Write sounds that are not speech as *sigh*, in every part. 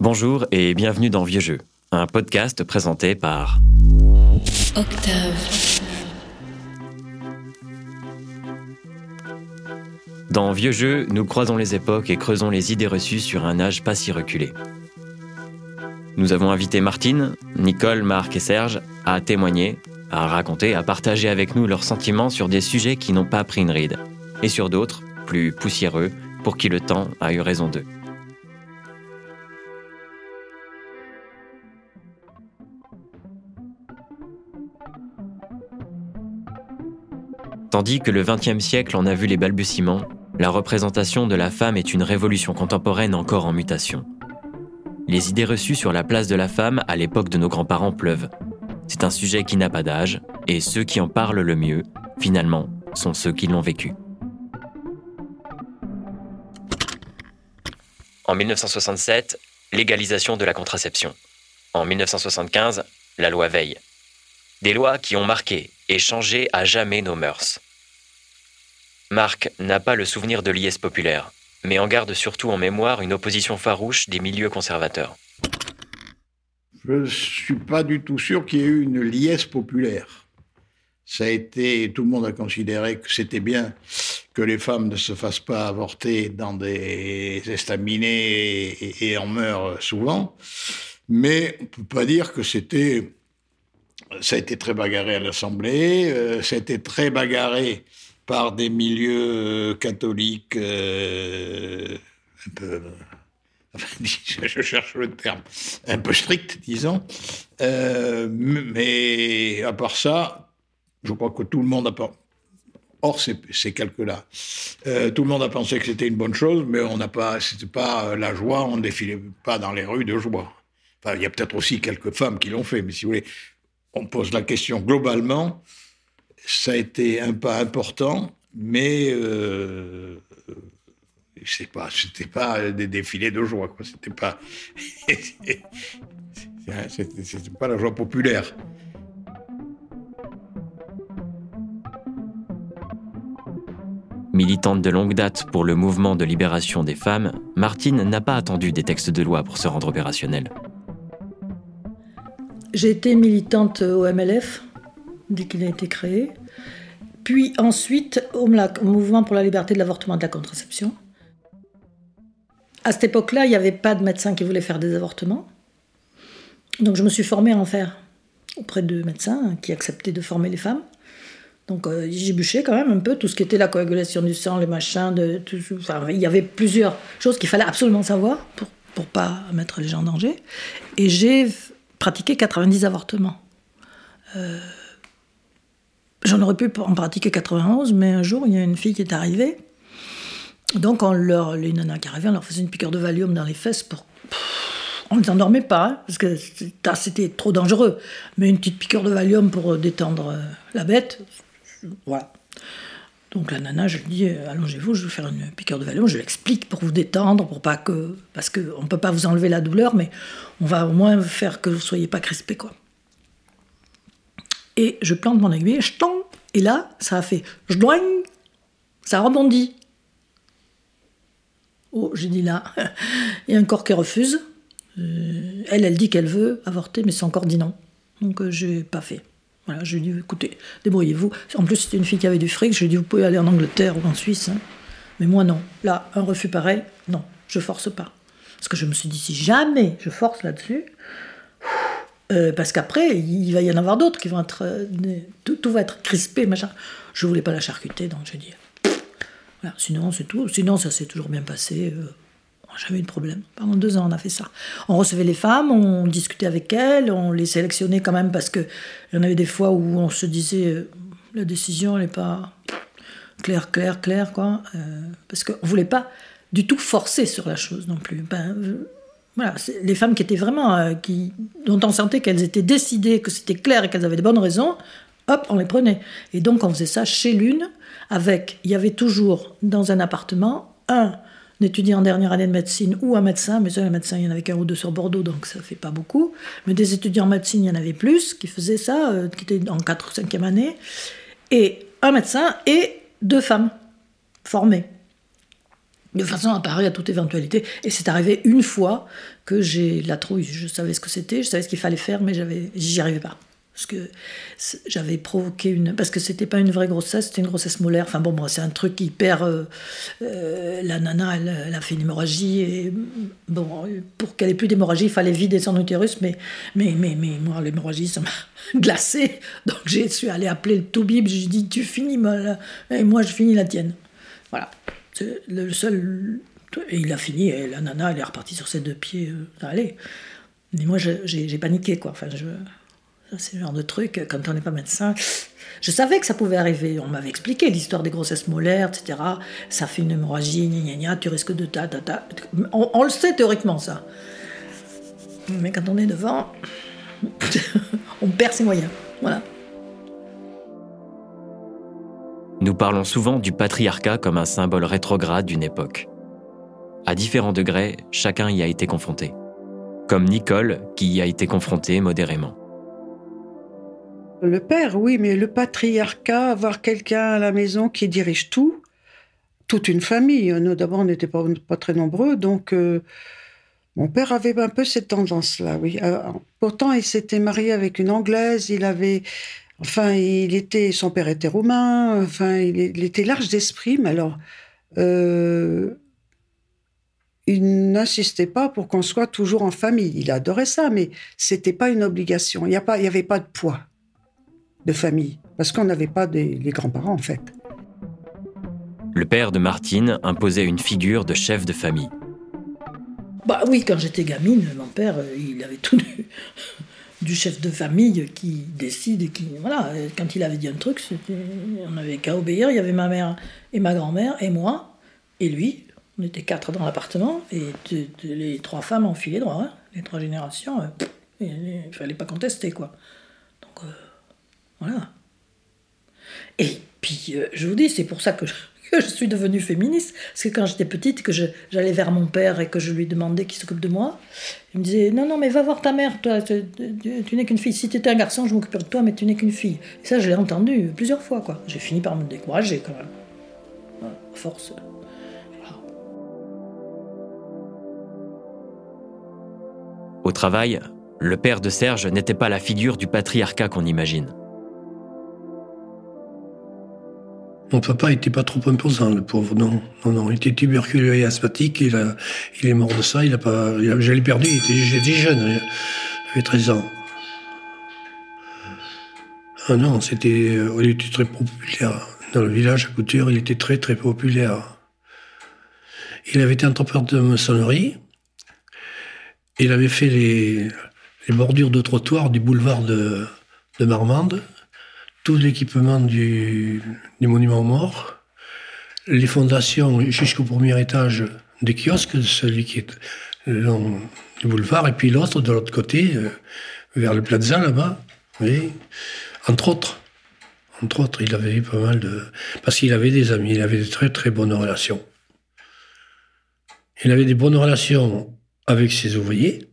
Bonjour et bienvenue dans Vieux Jeux, un podcast présenté par Octave. Dans Vieux Jeux, nous croisons les époques et creusons les idées reçues sur un âge pas si reculé. Nous avons invité Martine, Nicole, Marc et Serge à témoigner, à raconter, à partager avec nous leurs sentiments sur des sujets qui n'ont pas pris une ride, et sur d'autres, plus poussiéreux, pour qui le temps a eu raison d'eux. Tandis que le XXe siècle en a vu les balbutiements, la représentation de la femme est une révolution contemporaine encore en mutation. Les idées reçues sur la place de la femme à l'époque de nos grands-parents pleuvent. C'est un sujet qui n'a pas d'âge, et ceux qui en parlent le mieux, finalement, sont ceux qui l'ont vécu. En 1967, légalisation de la contraception. En 1975, la loi Veille. Des lois qui ont marqué et changé à jamais nos mœurs. Marc n'a pas le souvenir de l'IS populaire, mais en garde surtout en mémoire une opposition farouche des milieux conservateurs. Je ne suis pas du tout sûr qu'il y ait eu une liesse populaire. Ça été, tout le monde a considéré que c'était bien que les femmes ne se fassent pas avorter dans des estaminets et, en meurent souvent. Mais on ne peut pas dire que c'était. Ça a été très bagarré à l'Assemblée, euh, ça a été très bagarré par des milieux euh, catholiques euh, un peu, *laughs* je cherche le terme, un peu strict, disons. Euh, mais à part ça, je crois que tout le monde a pas. Hors ces, ces calculs-là, tout le monde a pensé que c'était une bonne chose, mais on n'a pas, c'était pas la joie, on ne défilait pas dans les rues de joie. Enfin, il y a peut-être aussi quelques femmes qui l'ont fait, mais si vous voulez, on pose la question globalement ça a été un pas important, mais euh, c'est pas, c'était pas des défilés de joie, quoi. C'était pas, *laughs* c'était pas la joie populaire. Militante de longue date pour le mouvement de libération des femmes, Martine n'a pas attendu des textes de loi pour se rendre opérationnelle. J'ai été militante au MLF dès qu'il a été créé. Puis ensuite, au mouvement pour la liberté de l'avortement et de la contraception. À cette époque-là, il n'y avait pas de médecin qui voulait faire des avortements. Donc je me suis formée à en faire auprès de médecins qui acceptaient de former les femmes. Donc euh, j'ai bûché quand même un peu tout ce qui était la coagulation du sang, les machins. Il y avait plusieurs choses qu'il fallait absolument savoir pour ne pas mettre les gens en danger. Et j'ai pratiqué 90 avortements. Euh, J'en aurais pu en pratiquer 91, mais un jour, il y a une fille qui est arrivée. Donc, on leur, les nanas qui arrivaient, on leur faisait une piqûre de Valium dans les fesses pour. On ne les endormait pas, hein, parce que c'était trop dangereux. Mais une petite piqûre de Valium pour détendre euh, la bête, voilà. Donc la nana, je lui dis, euh, allongez-vous, je vais faire une piqûre de Valium. Je l'explique pour vous détendre, pour que, parce qu'on ne peut pas vous enlever la douleur, mais on va au moins faire que vous soyez pas crispé, quoi. Et je plante mon aiguille, je et là, ça a fait jdoing, ça rebondit. Oh, j'ai dit là, *laughs* il y a un corps qui refuse. Euh, elle, elle dit qu'elle veut avorter, mais c'est encore dit non. Donc euh, je n'ai pas fait. Voilà, je lui ai dit, écoutez, débrouillez-vous. En plus, c'était une fille qui avait du fric. Je lui ai dit, vous pouvez aller en Angleterre ou en Suisse. Hein. Mais moi, non. Là, un refus pareil, non, je force pas. Parce que je me suis dit, si jamais je force là-dessus, euh, parce qu'après, il va y en avoir d'autres qui vont être. Euh, tout, va être crispé, machin. Je voulais pas la charcuter, donc j'ai dit. Sinon, c'est tout. Sinon, ça s'est toujours bien passé. Euh, jamais eu de problème. Pendant deux ans, on a fait ça. On recevait les femmes, on discutait avec elles, on les sélectionnait quand même parce qu'il y en avait des fois où on se disait la décision n'est pas claire, claire, claire, quoi. parce qu'on voulait pas du tout forcer sur la chose non plus. Ben, voilà, les femmes qui étaient vraiment, euh, qui, dont on sentait qu'elles étaient décidées, que c'était clair et qu'elles avaient de bonnes raisons, hop, on les prenait. Et donc on faisait ça chez l'une, avec, il y avait toujours dans un appartement un étudiant en dernière année de médecine ou un médecin, mais ça, les médecins, il y en avait qu'un ou deux sur Bordeaux, donc ça fait pas beaucoup. Mais des étudiants en médecine, il y en avait plus qui faisaient ça, euh, qui étaient en 4 ou 5e année. Et un médecin et deux femmes formées. de façon à parer à toute éventualité. Et c'est arrivé une fois que j'ai la trouille. Je savais ce que c'était, je savais ce qu'il fallait faire, mais j'avais, j'y arrivais pas. Parce que j'avais provoqué une. Parce que c'était pas une vraie grossesse, c'était une grossesse molaire. Enfin bon, c'est un truc hyper. Euh, euh, la nana, elle, a fait une hémorragie. Et bon, pour qu'elle ait plus d'hémorragie, il fallait vider son utérus. Mais, mais, mais, mais moi, l'hémorragie, ça m'a *laughs* glacé. Donc j'ai suis allé appeler le toubib. J'ai dit Tu finis, ma, et moi, je finis la tienne. Voilà. Le seul. Et il a fini, et la nana, elle est repartie sur ses deux pieds. Euh, allez. Mais moi, j'ai paniqué, quoi. Enfin, je. Le genre de truc, quand on n'est pas médecin. Je savais que ça pouvait arriver. On m'avait expliqué l'histoire des grossesses molaires, etc. Ça fait une hémorragie, gna gna tu risques de ta, ta, ta. On, le sait théoriquement, ça. Mais quand on est devant, *laughs* on perd ses moyens. Voilà. Nous parlons souvent du patriarcat comme un symbole rétrograde d'une époque. À différents degrés, chacun y a été confronté. Comme Nicole, qui y a été confrontée modérément. Le père, oui, mais le patriarcat, avoir quelqu'un à la maison qui dirige tout, toute une famille. Nous, d'abord, on n'était pas, très nombreux, donc euh, mon père avait un peu cette tendance-là, oui. Pourtant, il s'était marié avec une Anglaise, il avait... Enfin, il était, son père était roumain, enfin, il, était large d'esprit, mais alors, euh, il n'insistait pas pour qu'on soit toujours en famille. Il adorait ça, mais c'était pas une obligation. Il n'y avait pas de poids de famille, parce qu'on n'avait pas des, les grands-parents en fait. Le père de Martine imposait une figure de chef de famille. Bah oui, quand j'étais gamine, mon père, euh, il avait tout du, chef de famille qui décide et qui voilà. Quand il avait dit un truc, on n'avait qu'à obéir. Il y avait ma mère et ma grand-mère et moi et lui. On était quatre dans l'appartement et les trois femmes ont filé droit. Hein. les trois générations, euh, il ne fallait pas contester quoi. Donc euh, voilà. Et puis, euh, je vous dis, c'est pour ça que je, *laughs* suis devenue féministe. Parce que quand j'étais petite, que j'allais vers mon père et que je lui demandais qu'il s'occupe de moi, il me disait Non, non, mais va voir ta mère, toi, tu, n'es qu'une fille. Si tu étais un garçon, je m'occuperais de toi, mais tu n'es qu'une fille. Et ça, je l'ai entendu plusieurs fois, quoi. J'ai fini par me décourager, quand même. à force. Au travail, le père de Serge n'était pas la figure du patriarcat qu'on imagine. Mon papa était pas trop imposant, le pauvre. Non, non, non. Il était tuberculeux et asthmatique. Il, a, il est mort de ça. Il a pas. je l'ai perdu. Il j'étais jeune. Il avait 13 ans. Ah non, c'était. Euh, il était très populaire. Dans le village à Couture, il était très, très populaire. Il avait été entrepreneur de maçonnerie. Il avait fait les, bordures de trottoir du boulevard de Marmande tout l'équipement du, monument aux morts, les fondations jusqu'au premier étage des kiosques, celui qui est le long du boulevard, et puis l'autre de l'autre côté, euh, vers le plaza là-bas, oui, entre autres. Entre autres, il avait eu pas mal de... Parce qu'il avait des amis, il avait de très très bonnes relations. Il avait des bonnes relations avec ses ouvriers.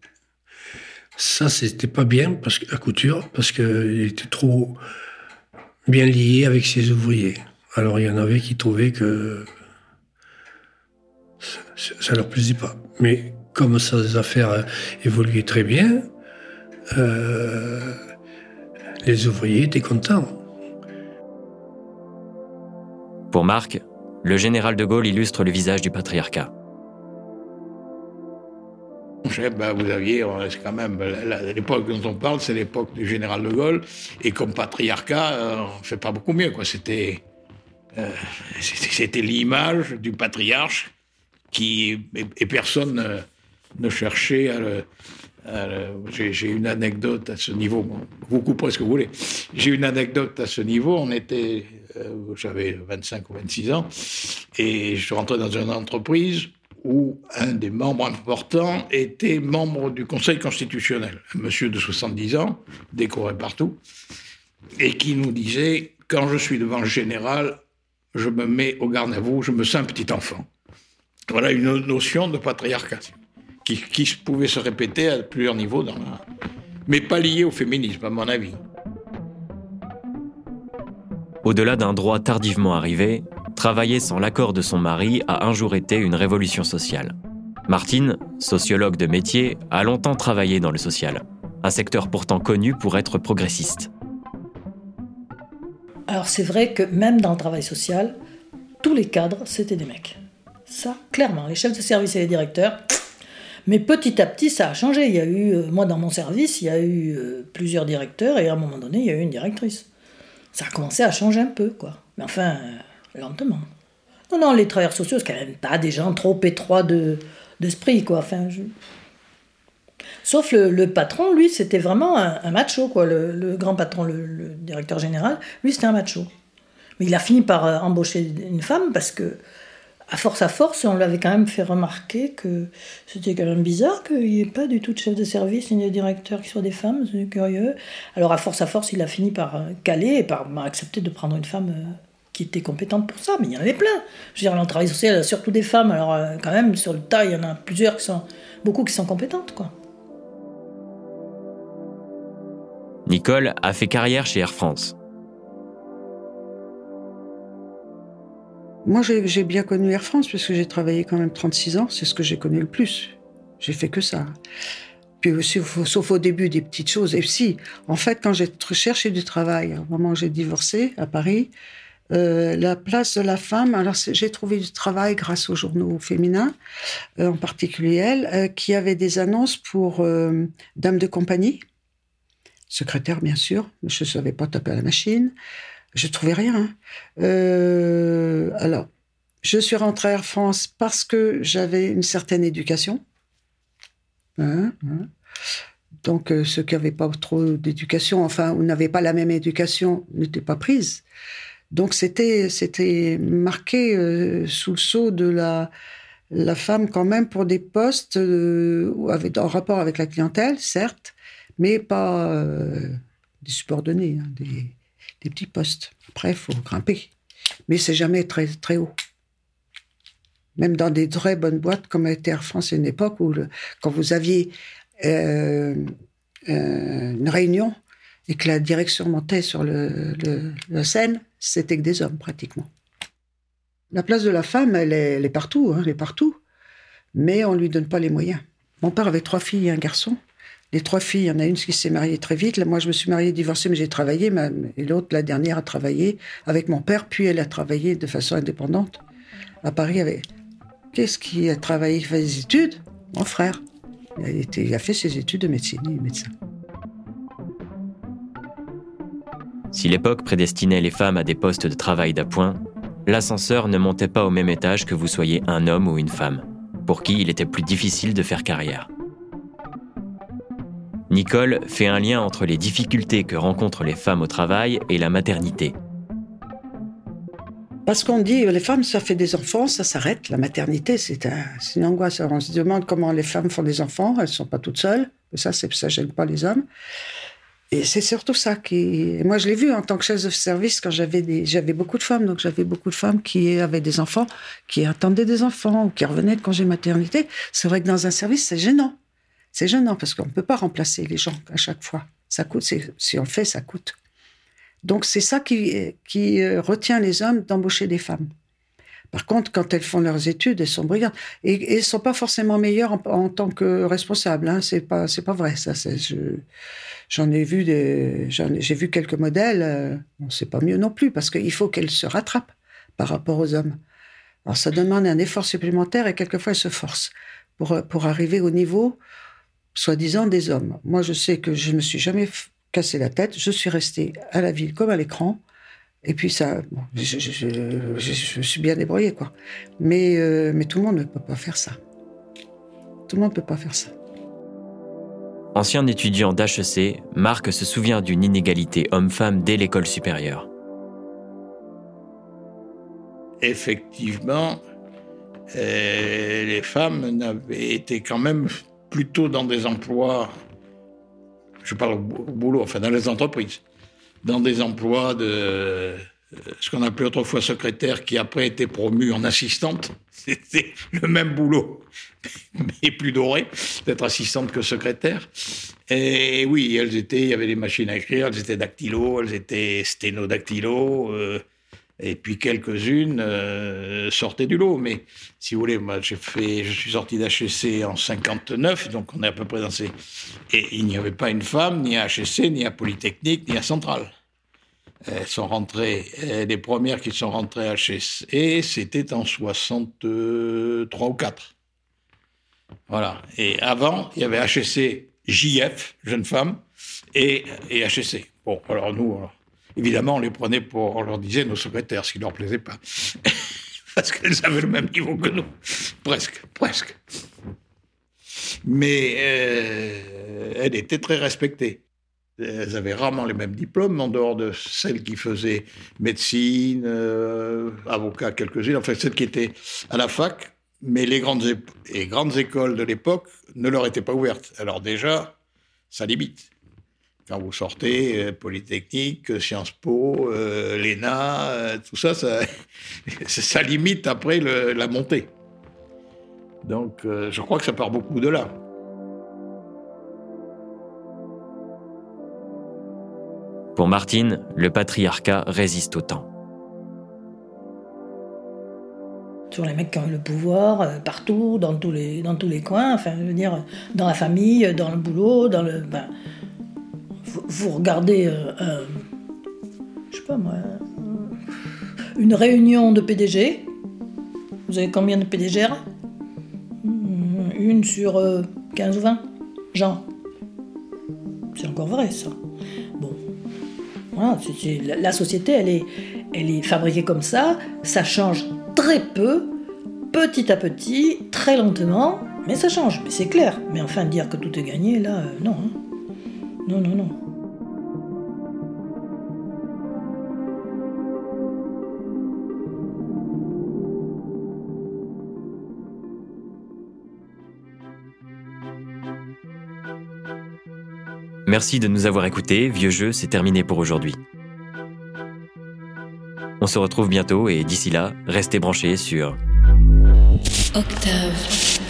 Ça, c'était pas bien parce à couture, parce qu'il était trop bien lié avec ses ouvriers. Alors il y en avait qui trouvaient que ça leur plaisait pas. Mais comme ces affaires évoluaient très bien, euh, les ouvriers étaient contents. Pour Marc, le général de Gaulle illustre le visage du patriarcat. Ben, vous aviez, c'est quand même, l'époque dont on parle, c'est l'époque du général de Gaulle, et comme patriarcat, euh, on ne fait pas beaucoup mieux, quoi. C'était, euh, c'était l'image du patriarche qui, et, personne ne, cherchait à le. j'ai, une anecdote à ce niveau, vous couperez ce que vous voulez. J'ai une anecdote à ce niveau, on était, euh, j'avais 25 ou 26 ans, et je rentré dans une entreprise où un des membres importants était membre du Conseil constitutionnel, un monsieur de 70 ans, décoré partout, et qui nous disait Quand je suis devant le général, je me mets au garde à vous, je me sens un petit enfant. Voilà une notion de patriarcat qui, pouvait se répéter à plusieurs niveaux, dans mais pas liée au féminisme, à mon avis. Au-delà d'un droit tardivement arrivé, travailler sans l'accord de son mari a un jour été une révolution sociale. Martine, sociologue de métier, a longtemps travaillé dans le social, un secteur pourtant connu pour être progressiste. Alors c'est vrai que même dans le travail social, tous les cadres, c'était des mecs. Ça, clairement, les chefs de service et les directeurs. Mais petit à petit, ça a changé. Il y a eu, euh, moi dans mon service, il y a eu euh, plusieurs directeurs et à un moment donné, il y a eu une directrice. Ça a commencé à changer un peu, quoi. Mais enfin, euh, lentement. Non, non, les travailleurs sociaux, c'est quand même pas des gens trop étroits de, d'esprit, quoi. Enfin, Sauf le, patron, lui, c'était vraiment un, macho, quoi. Le, grand patron, le, directeur général, lui, c'était un macho. Mais il a fini par euh, embaucher une femme parce que, à force à force, on lui avait quand même fait remarquer que c'était quand même bizarre qu'il n'y ait pas du tout de chef de service ni de directeur qui soient des femmes, c'est curieux. Alors, à force à force, il a fini par euh, caler et par accepter de prendre une femme euh, qui était compétente pour ça, mais il y en avait plein. Je veux dire, dans le travail social, il y a surtout des femmes, alors quand même, sur le tas, il y en a plusieurs qui sont, beaucoup qui sont compétentes, quoi. Nicole a fait carrière chez Air France. Moi, j'ai bien connu Air France parce que j'ai travaillé quand même 36 ans. C'est ce que j'ai connu le plus. J'ai fait que ça. Puis aussi, sauf au début, des petites choses. Et si, en fait, quand j'ai cherché du travail, au moment où j'ai divorcé à Paris, euh, la place de la femme, alors j'ai trouvé du travail grâce aux journaux féminins, euh, en particulier elle, euh, qui avait des annonces pour dames de compagnie secrétaire bien sûr, je ne savais pas taper à la machine, je ne trouvais rien. Hein. Alors, je suis rentrée à France parce que j'avais une certaine éducation. Hein, hein. Donc, ceux qui n'avaient pas trop d'éducation, enfin, ou n'avaient pas la même éducation, n'étaient pas prises. Donc, c'était, c'était marqué euh, sous le sceau de la, la femme quand même pour des postes avec, en rapport avec la clientèle, certes, mais pas euh, des subordonnés, hein, des, petits postes. Après, il faut grimper. Mais c'est jamais très, très haut. Même dans des très bonnes boîtes comme était Air France à une époque où, quand vous aviez euh, euh, une réunion et que la direction montait sur le, la scène, c'était que des hommes pratiquement. La place de la femme, elle est, partout, hein, elle est partout. Mais on ne lui donne pas les moyens. Mon père avait trois filles et un garçon les trois filles, il y en a une qui s'est mariée très vite. Moi, je me suis mariée, divorcée, mais j'ai travaillé. Et l'autre, la dernière, a travaillé avec mon père, puis elle a travaillé de façon indépendante à Paris. Avec... Qu'est-ce qui a travaillé, il fait des études? Mon frère. Il a, fait ses études de médecine, il est médecin. Si l'époque prédestinait les femmes à des postes de travail d'appoint, l'ascenseur ne montait pas au même étage que vous soyez un homme ou une femme, pour qui il était plus difficile de faire carrière. Nicole fait un lien entre les difficultés que rencontrent les femmes au travail et la maternité. Parce qu'on dit, les femmes, ça fait des enfants, ça s'arrête. La maternité, c'est une angoisse. on se demande comment les femmes font des enfants, elles ne sont pas toutes seules. ça, ça gêne pas les hommes. Et c'est surtout ça qui. moi, je l'ai vu en tant que chef de service quand j'avais des... j'avais beaucoup de femmes, donc j'avais beaucoup de femmes qui avaient des enfants, qui attendaient des enfants ou qui revenaient de congé maternité. C'est vrai que dans un service, c'est gênant. C'est gênant parce qu'on ne peut pas remplacer les gens à chaque fois. Ça coûte, si on le fait, ça coûte. Donc c'est ça qui, qui euh, retient les hommes d'embaucher des femmes. Par contre, quand elles font leurs études, elles sont brillantes et, elles ne sont pas forcément meilleures en, tant que responsables. Hein. C'est pas, pas vrai. Ça, j'en ai vu des, j'ai vu quelques modèles. Euh, bon, c'est pas mieux non plus parce qu'il faut qu'elles se rattrapent par rapport aux hommes. Alors ça demande un effort supplémentaire et quelquefois elles se forcent pour, pour arriver au niveau soi-disant des hommes. Moi, je sais que je me suis jamais cassé la tête. Je suis resté à la ville comme à l'écran. Et puis ça, je, je, suis bien débrouillé, quoi. Mais, euh, mais tout le monde ne peut pas faire ça. Tout le monde ne peut pas faire ça. Ancien étudiant d'HEC, Marc se souvient d'une inégalité homme-femme dès l'école supérieure. Effectivement, euh, les femmes n'avaient été quand même plutôt dans des emplois, je parle au boulot, enfin dans les entreprises, dans des emplois de euh, ce qu'on appelait autrefois secrétaire, qui après était promu en assistante. *laughs* C'était le même boulot, *laughs* mais plus doré, d'être assistante que secrétaire. Et oui, elles étaient, il y avait des machines à écrire, elles étaient dactylo, elles étaient sténodactylo. Euh, Et puis quelques-unes euh, sortaient du lot. Mais si vous voulez, moi, j'ai fait, je suis sorti d'HEC en 59, donc on est à peu près dans ces. Et il n'y avait pas une femme, ni à HEC, ni à Polytechnique, ni à Centrale. Elles sont rentrées, les premières qui sont rentrées à HEC, c'était en 63 ou 4. Voilà. Et avant, il y avait HEC JF, jeune femme, et, et HEC. Bon, alors nous, évidemment, on les prenait pour, on leur disait nos secrétaires, ce qui ne leur plaisait pas. *laughs* Parce qu'elles avaient le même niveau que nous. Presque, presque. Mais euh, elles étaient très respectées. Elles avaient rarement les mêmes diplômes, en dehors de celles qui faisaient médecine, euh, avocat, quelques-unes, enfin celles qui étaient à la fac, mais les grandes, les grandes écoles de l'époque ne leur étaient pas ouvertes. Alors déjà, ça limite. Quand vous sortez, euh, Polytechnique, Sciences Po, euh, l'ENA, euh, tout ça, ça, *laughs* ça, limite après la montée. Donc je crois que ça part beaucoup de là. Pour Martine, le patriarcat résiste au temps. Toujours les mecs qui ont le pouvoir, partout, dans tous, les, dans tous les coins, enfin, je veux dire, dans la famille, dans le boulot, dans le. Ben, vous, regardez, euh, euh, je sais pas moi, une réunion de PDG. Vous avez combien de PDG hmm, Une sur 15 euh, ou 20 gens. C'est encore vrai ça. Bon, voilà, la, société, elle est, elle est fabriquée comme ça. Ça change très peu, petit à petit, très lentement, mais ça change. C'est clair. Mais enfin, dire que tout est gagné, là, non. Hein. Non, non, non. Merci de nous avoir écoutés. Vieux jeu, c'est terminé pour aujourd'hui. On se retrouve bientôt et d'ici là, restez branchés sur Octave.